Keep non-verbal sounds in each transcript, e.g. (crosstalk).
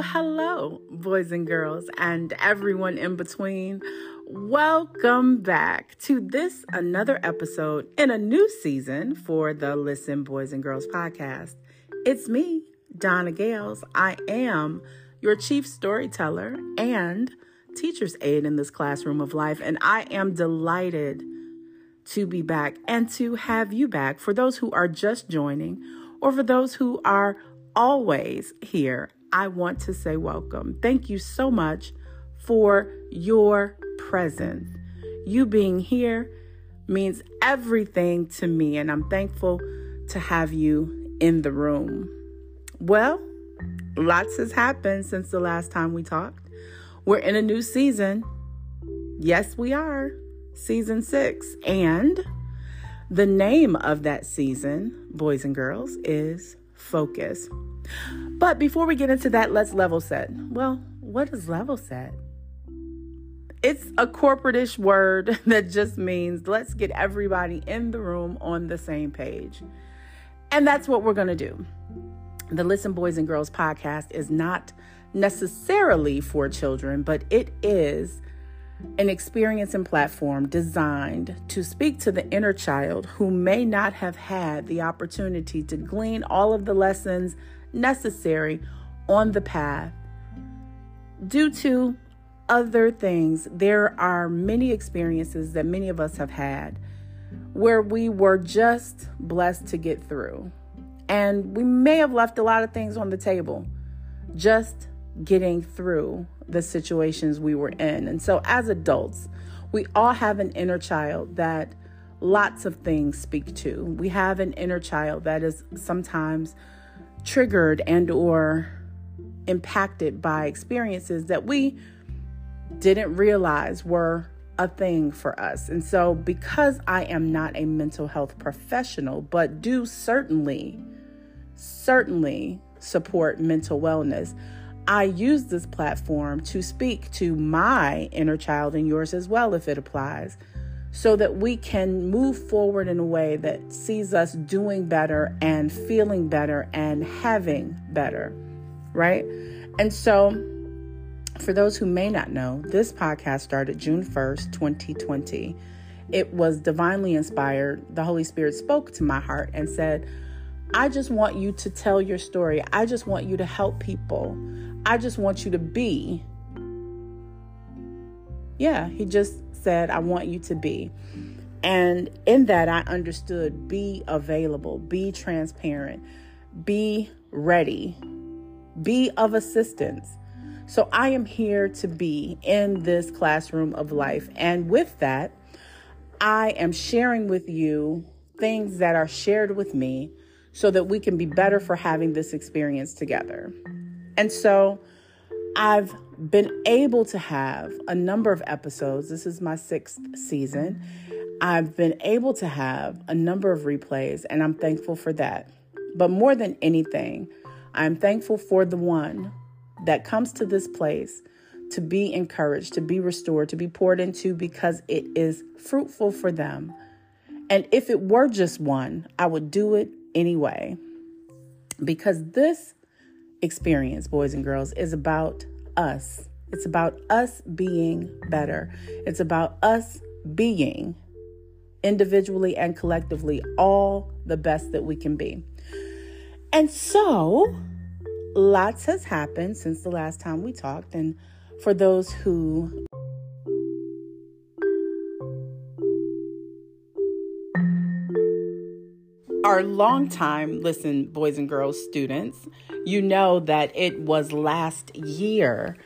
Hello, boys and girls, and everyone in between. Welcome back to this another episode in a new season for the Listen Boys and Girls podcast. It's me, Donna Gales. I am your chief storyteller and teacher's aide in this classroom of life, and I am delighted to be back and to have you back for those who are just joining or for those who are always here. I want to say welcome. Thank you so much for your presence. You being here means everything to me, and I'm thankful to have you in the room. Well, lots has happened since the last time we talked. We're in a new season. Yes, we are. Season six. And the name of that season, boys and girls, is Focus. But before we get into that, let's level set. Well, what is level set? It's a corporatish word (laughs) that just means let's get everybody in the room on the same page. And that's what we're going to do. The Listen Boys and Girls podcast is not necessarily for children, but it is an experience and platform designed to speak to the inner child who may not have had the opportunity to glean all of the lessons necessary on the path due to other things. There are many experiences that many of us have had where we were just blessed to get through. And we may have left a lot of things on the table just getting through the situations we were in. And so, as adults, we all have an inner child that lots of things speak to. We have an inner child that is sometimes triggered and or impacted by experiences that we didn't realize were a thing for us. And so because I am not a mental health professional, but do certainly certainly support mental wellness, I use this platform to speak to my inner child and yours as well if it applies so that we can move forward in a way that sees us doing better and feeling better and having better, right? And so, for those who may not know, this podcast started June 1st, 2020. It was divinely inspired. The Holy Spirit spoke to my heart and said, I just want you to tell your story. I just want you to help people. I just want you to be. Yeah, he just said, I want you to be. And in that, I understood be available, be transparent, be ready, be of assistance. So I am here to be in this classroom of life. And with that, I am sharing with you things that are shared with me so that we can be better for having this experience together. And so I've been able to have a number of episodes. This is my sixth season. I've been able to have a number of replays, and I'm thankful for that. But more than anything, I'm thankful for the one that comes to this place to be encouraged, to be restored, to be poured into because it is fruitful for them. And if it were just one, I would do it anyway. Because this experience, boys and girls, is about us. It's about us being better. It's about us being individually and collectively all the best that we can be. And so, lots has happened since the last time we talked. And for those who are longtime, listen, boys and girls students, you know that it was last year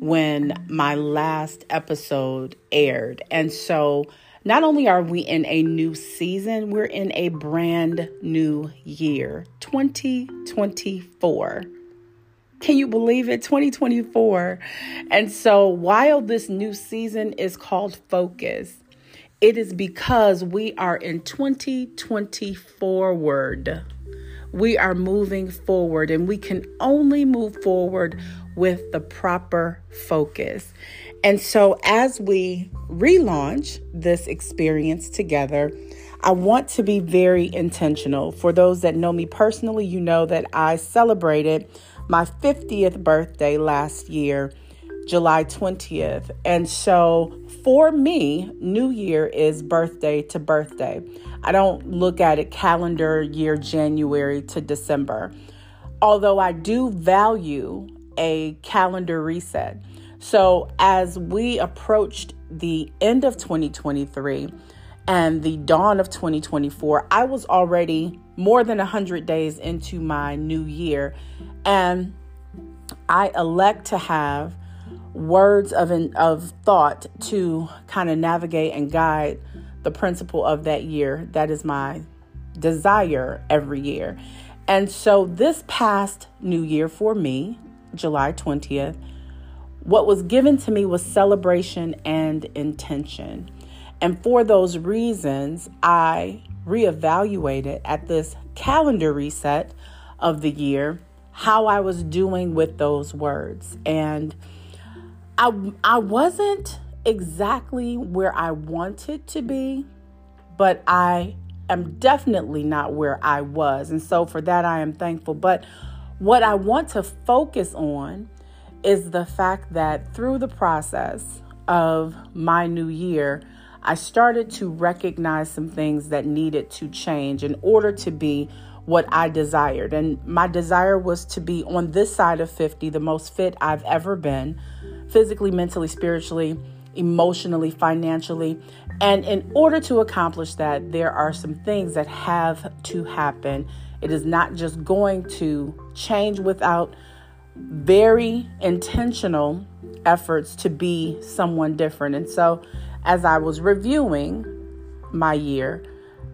when my last episode aired. And so not only are we in a new season, we're in a brand new year, 2024. Can you believe it? 2024. And so while this new season is called Focus, it is because we are in 2020 forward. We are moving forward, and we can only move forward with the proper focus. And so, as we relaunch this experience together, I want to be very intentional. For those that know me personally, you know that I celebrated my 50th birthday last year, July 20th. And so for me, New Year is birthday to birthday. I don't look at it calendar year January to December. Although I do value a calendar reset. So as we approached the end of 2023 and the dawn of 2024, I was already more than 100 days into my new year. And I elect to have words of, an, of thought to kind of navigate and guide the principle of that year. That is my desire every year. And so this past new year for me, July 20th, what was given to me was celebration and intention. And for those reasons, I reevaluated at this calendar reset of the year how I was doing with those words. And I, I wasn't exactly where I wanted to be, but I am definitely not where I was. And so for that, I am thankful. But what I want to focus on is the fact that through the process of my new year, I started to recognize some things that needed to change in order to be what I desired. And my desire was to be on this side of 50, the most fit I've ever been, physically, mentally, spiritually, emotionally, financially. And in order to accomplish that, there are some things that have to happen. It is not just going to change without very intentional efforts to be someone different. And so, as I was reviewing my year,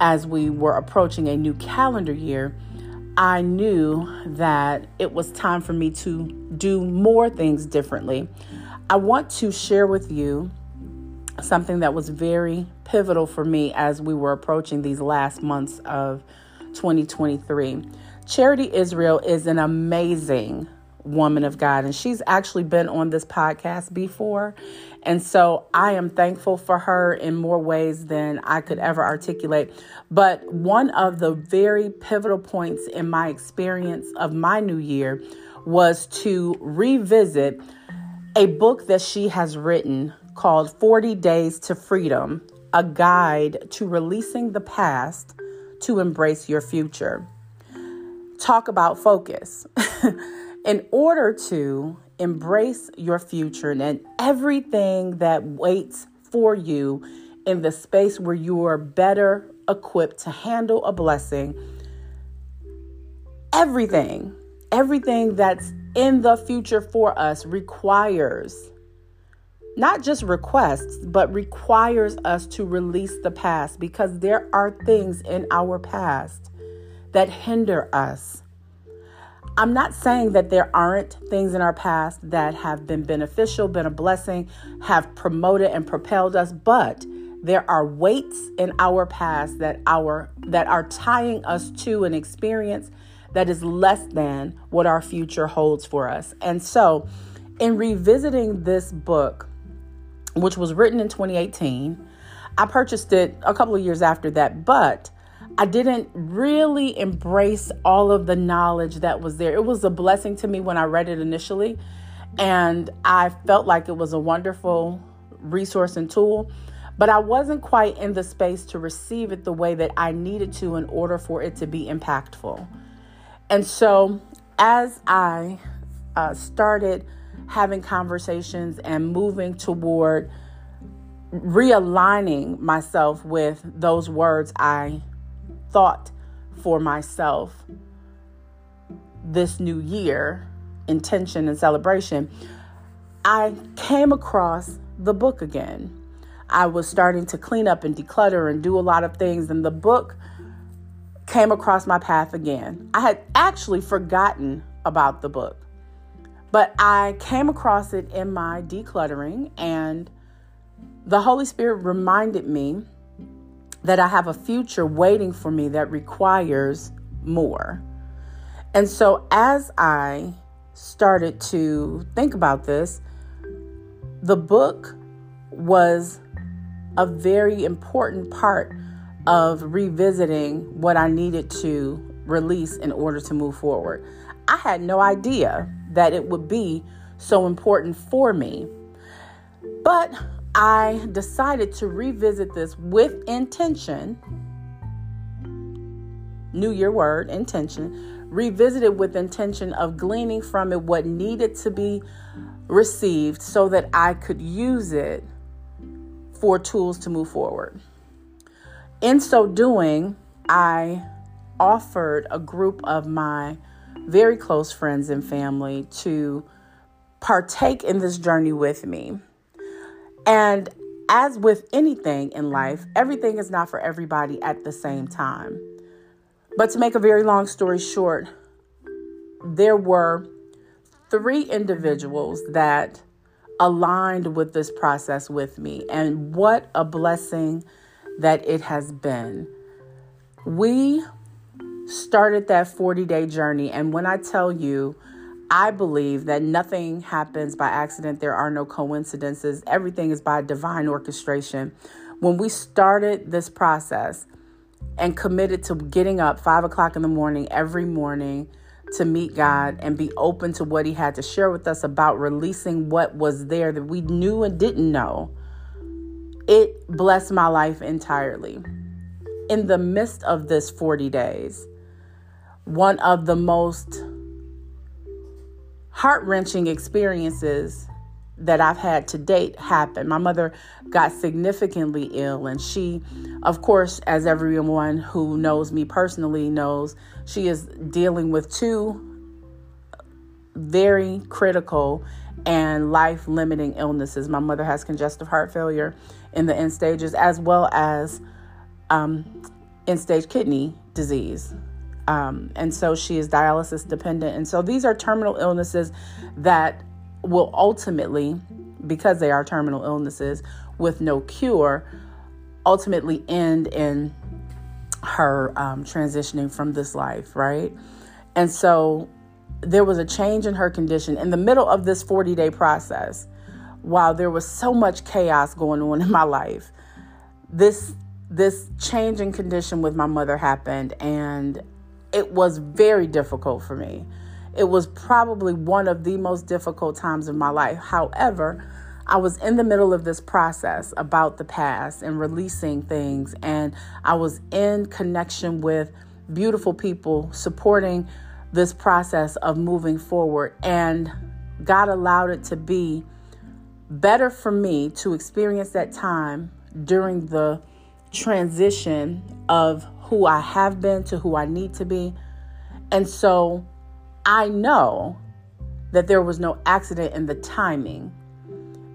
as we were approaching a new calendar year, I knew that it was time for me to do more things differently. I want to share with you something that was very pivotal for me as we were approaching these last months of 2023. Charity Israel is an amazing woman of God. And she's actually been on this podcast before. And so I am thankful for her in more ways than I could ever articulate. But one of the very pivotal points in my experience of my new year was to revisit a book that she has written called 40 Days to Freedom A Guide to Releasing the Past to Embrace Your Future. Talk about focus. (laughs) in order to embrace your future and everything that waits for you in the space where you are better equipped to handle a blessing, everything, everything that's in the future for us requires not just requests, but requires us to release the past because there are things in our past that hinder us. I'm not saying that there aren't things in our past that have been beneficial, been a blessing, have promoted and propelled us, but there are weights in our past that our that are tying us to an experience that is less than what our future holds for us. And so, in revisiting this book, which was written in 2018, I purchased it a couple of years after that, but I didn't really embrace all of the knowledge that was there. It was a blessing to me when I read it initially, and I felt like it was a wonderful resource and tool, but I wasn't quite in the space to receive it the way that I needed to in order for it to be impactful. And so, as I uh, started having conversations and moving toward realigning myself with those words I thought for myself this new year, intention and celebration, I came across the book again. I was starting to clean up and declutter and do a lot of things, and the book came across my path again. I had actually forgotten about the book, but I came across it in my decluttering, and the Holy Spirit reminded me that I have a future waiting for me that requires more. And so as I started to think about this, the book was a very important part of revisiting what I needed to release in order to move forward. I had no idea that it would be so important for me. But I decided to revisit this with intention. New Year word, intention. Revisited with intention of gleaning from it what needed to be received so that I could use it for tools to move forward. In so doing, I offered a group of my very close friends and family to partake in this journey with me. And as with anything in life, everything is not for everybody at the same time. But to make a very long story short, there were three individuals that aligned with this process with me. And what a blessing that it has been. We started that 40 day journey. And when I tell you, I believe that nothing happens by accident. There are no coincidences. Everything is by divine orchestration. When we started this process and committed to getting up five o'clock in the morning every morning to meet God and be open to what He had to share with us about releasing what was there that we knew and didn't know, it blessed my life entirely. In the midst of this 40 days, one of the most heart wrenching experiences that I've had to date happened. My mother got significantly ill, and she, of course, as everyone who knows me personally knows, she is dealing with two very critical and life limiting illnesses. My mother has congestive heart failure in the end stages, as well as um, end stage kidney disease. Um, and so she is dialysis dependent. And so these are terminal illnesses that will ultimately, because they are terminal illnesses with no cure, ultimately end in her um, transitioning from this life, right? And so there was a change in her condition in the middle of this 40 day process. While there was so much chaos going on in my life, this this change in condition with my mother happened and it was very difficult for me. It was probably one of the most difficult times of my life. However, I was in the middle of this process about the past and releasing things, and I was in connection with beautiful people supporting this process of moving forward. And God allowed it to be better for me to experience that time during the transition of who I have been to who I need to be. And so I know that there was no accident in the timing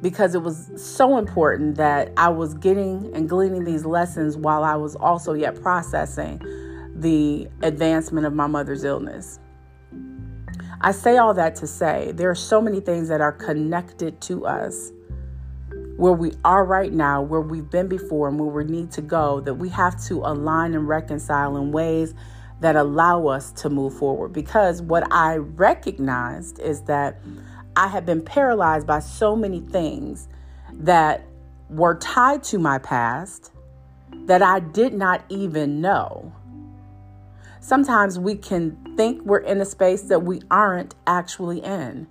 because it was so important that I was getting and gleaning these lessons while I was also yet processing the advancement of my mother's illness. I say all that to say there are so many things that are connected to us where we are right now, where we've been before, and where we need to go, that we have to align and reconcile in ways that allow us to move forward. Because what I recognized is that I had been paralyzed by so many things that were tied to my past that I did not even know. Sometimes we can think we're in a space that we aren't actually in.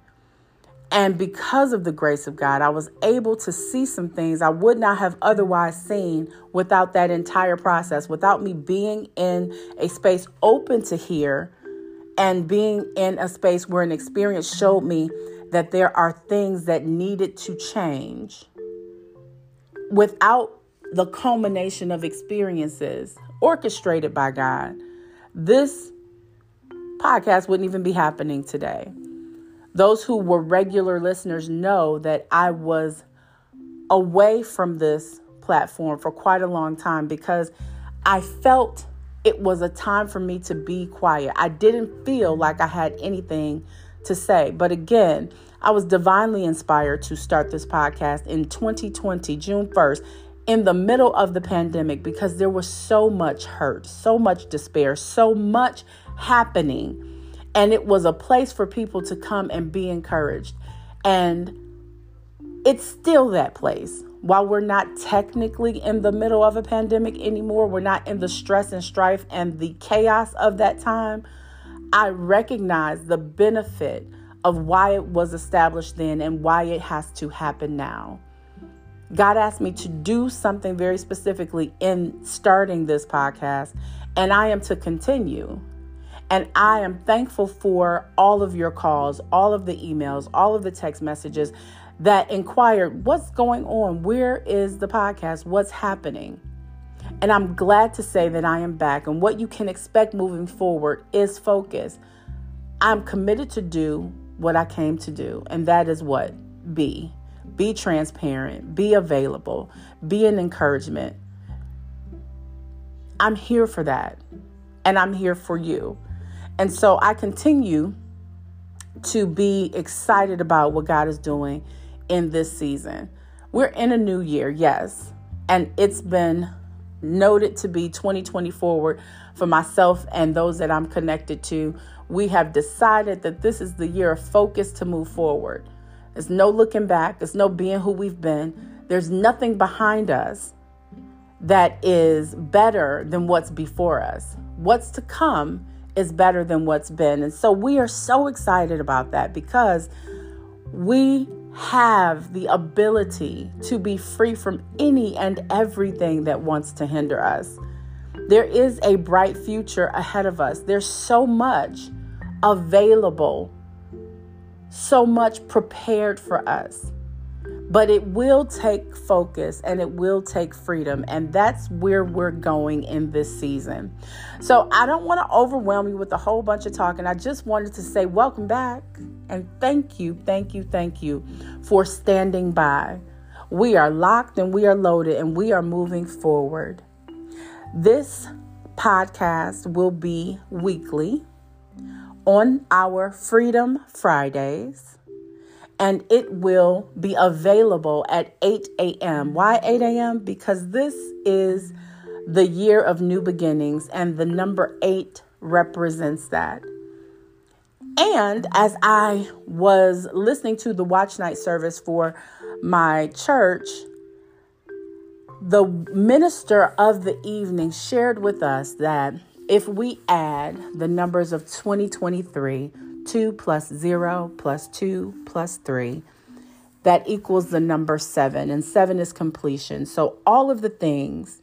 And because of the grace of God, I was able to see some things I would not have otherwise seen without that entire process, without me being in a space open to hear and being in a space where an experience showed me that there are things that needed to change. Without the culmination of experiences orchestrated by God, this podcast wouldn't even be happening today. Those who were regular listeners know that I was away from this platform for quite a long time because I felt it was a time for me to be quiet. I didn't feel like I had anything to say. But again, I was divinely inspired to start this podcast in 2020, June 1st, in the middle of the pandemic because there was so much hurt, so much despair, so much happening and it was a place for people to come and be encouraged. And it's still that place. While we're not technically in the middle of a pandemic anymore, we're not in the stress and strife and the chaos of that time. I recognize the benefit of why it was established then and why it has to happen now. God asked me to do something very specifically in starting this podcast, and I am to continue. And I am thankful for all of your calls, all of the emails, all of the text messages that inquired what's going on? Where is the podcast? What's happening? And I'm glad to say that I am back. And what you can expect moving forward is focus. I'm committed to do what I came to do, and that is what? Be. Be transparent, be available, be an encouragement. I'm here for that, and I'm here for you. And so I continue to be excited about what God is doing in this season. We're in a new year, yes, and it's been noted to be 2020 forward for myself and those that I'm connected to. We have decided that this is the year of focus to move forward. There's no looking back, there's no being who we've been, there's nothing behind us that is better than what's before us. What's to come is better than what's been. And so we are so excited about that because we have the ability to be free from any and everything that wants to hinder us. There is a bright future ahead of us. There's so much available, so much prepared for us. But it will take focus and it will take freedom. And that's where we're going in this season. So I don't want to overwhelm you with a whole bunch of talking. I just wanted to say, welcome back. And thank you, thank you, thank you for standing by. We are locked and we are loaded and we are moving forward. This podcast will be weekly on our Freedom Fridays and it will be available at 8 a.m. Why 8 a.m.? Because this is the year of new beginnings, and the number eight represents that. And as I was listening to the watch night service for my church, the minister of the evening shared with us that if we add the numbers of 2023 2 plus 0 plus 2 plus 3. That equals the number 7, and 7 is completion. So, all of the things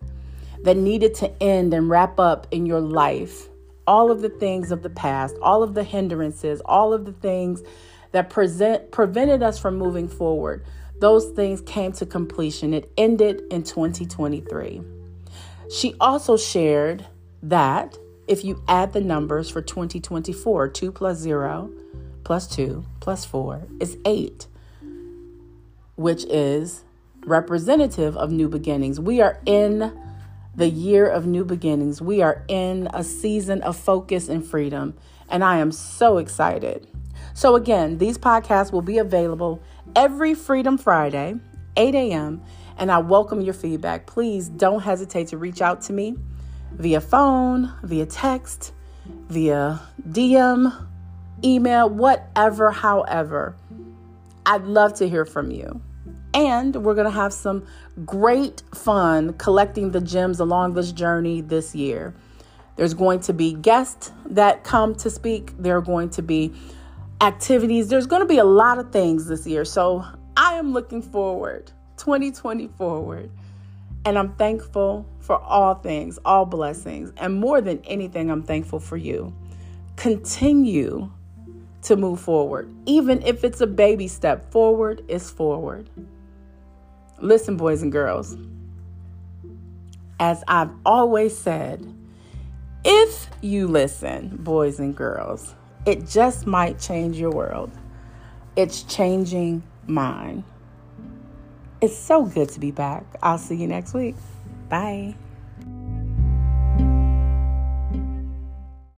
that needed to end and wrap up in your life, all of the things of the past, all of the hindrances, all of the things that present, prevented us from moving forward, those things came to completion. It ended in 2023. She also shared that if you add the numbers for 2024, 2 plus 0 plus 2 plus 4 is 8, which is representative of new beginnings. We are in the year of new beginnings. We are in a season of focus and freedom, and I am so excited. So, again, these podcasts will be available every Freedom Friday, 8 a.m., and I welcome your feedback. Please don't hesitate to reach out to me via phone, via text, via DM, email, whatever, however. I'd love to hear from you. And we're going to have some great fun collecting the gems along this journey this year. There's going to be guests that come to speak, there are going to be activities, there's going to be a lot of things this year. So I am looking forward, 2020 forward. And I'm thankful for all things, all blessings. And more than anything, I'm thankful for you. Continue to move forward. Even if it's a baby step, forward is forward. Listen, boys and girls, as I've always said, if you listen, boys and girls, it just might change your world. It's changing mine. It's so good to be back. I'll see you next week. Bye.